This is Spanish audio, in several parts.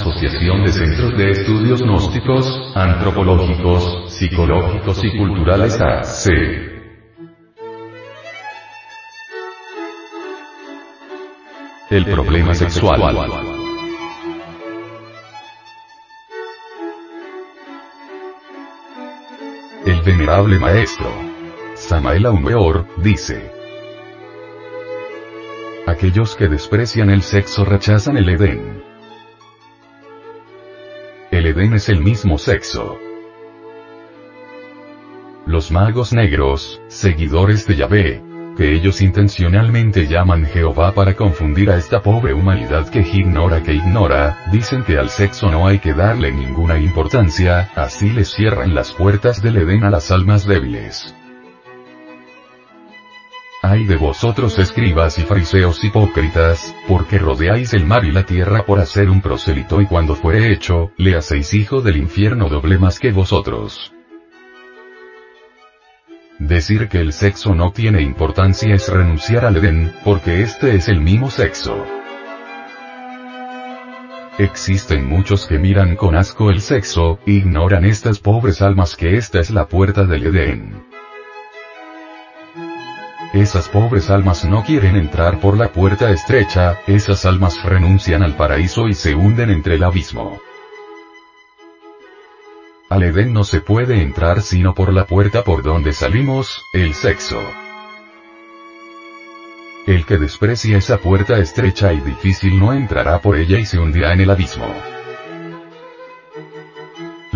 Asociación de Centros de Estudios Gnósticos, Antropológicos, Psicológicos y Culturales AC. El problema sexual. El venerable maestro Samael Aumeor, dice. Aquellos que desprecian el sexo rechazan el Edén. Es el mismo sexo. Los magos negros, seguidores de Yahvé, que ellos intencionalmente llaman Jehová para confundir a esta pobre humanidad que ignora que ignora, dicen que al sexo no hay que darle ninguna importancia, así les cierran las puertas del Edén a las almas débiles. Ay de vosotros escribas y fariseos hipócritas, porque rodeáis el mar y la tierra por hacer un prosélito y cuando fuere hecho, le hacéis hijo del infierno doble más que vosotros. Decir que el sexo no tiene importancia es renunciar al Edén, porque este es el mismo sexo. Existen muchos que miran con asco el sexo, ignoran estas pobres almas que esta es la puerta del Edén. Esas pobres almas no quieren entrar por la puerta estrecha, esas almas renuncian al paraíso y se hunden entre el abismo. Al Edén no se puede entrar sino por la puerta por donde salimos, el sexo. El que desprecia esa puerta estrecha y difícil no entrará por ella y se hundirá en el abismo.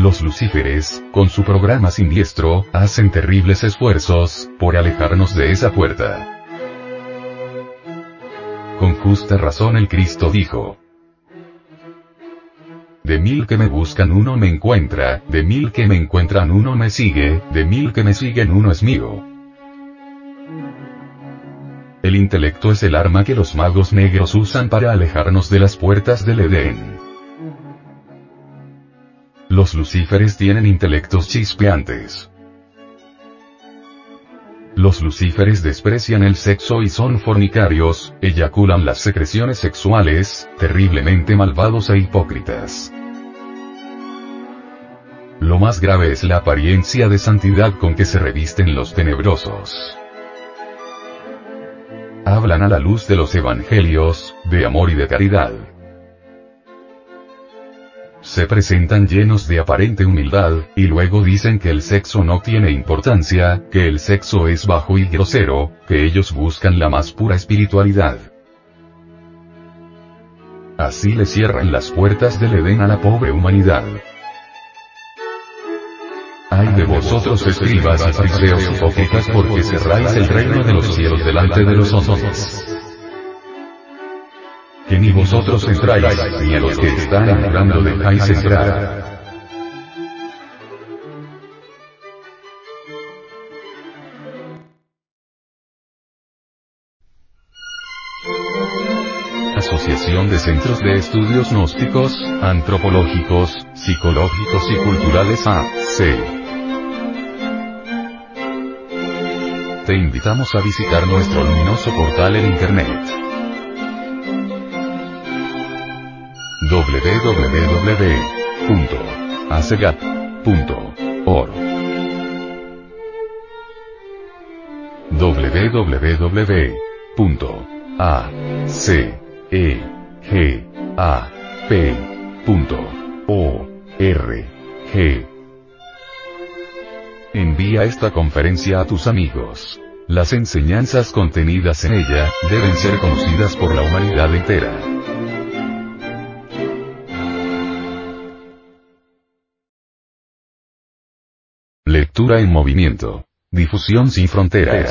Los lucíferes, con su programa siniestro, hacen terribles esfuerzos, por alejarnos de esa puerta. Con justa razón el Cristo dijo, de mil que me buscan uno me encuentra, de mil que me encuentran uno me sigue, de mil que me siguen uno es mío. El intelecto es el arma que los magos negros usan para alejarnos de las puertas del Edén. Los lucíferes tienen intelectos chispeantes. Los lucíferes desprecian el sexo y son fornicarios, eyaculan las secreciones sexuales, terriblemente malvados e hipócritas. Lo más grave es la apariencia de santidad con que se revisten los tenebrosos. Hablan a la luz de los evangelios, de amor y de caridad se presentan llenos de aparente humildad, y luego dicen que el sexo no tiene importancia, que el sexo es bajo y grosero, que ellos buscan la más pura espiritualidad. Así le cierran las puertas del Edén a la pobre humanidad. Ay de vosotros escribas y fariseos porque cerráis el reino de los cielos delante de los hombres que ni vosotros entráis, ni a los que están entrando dejáis entrar. Asociación de Centros de Estudios Gnósticos, Antropológicos, Psicológicos y Culturales AC. Te invitamos a visitar nuestro luminoso portal en Internet www.acegap.org www.acegap.org Envía esta conferencia a tus amigos. Las enseñanzas contenidas en ella, deben ser conocidas por la humanidad entera. Lectura en movimiento. Difusión sin fronteras.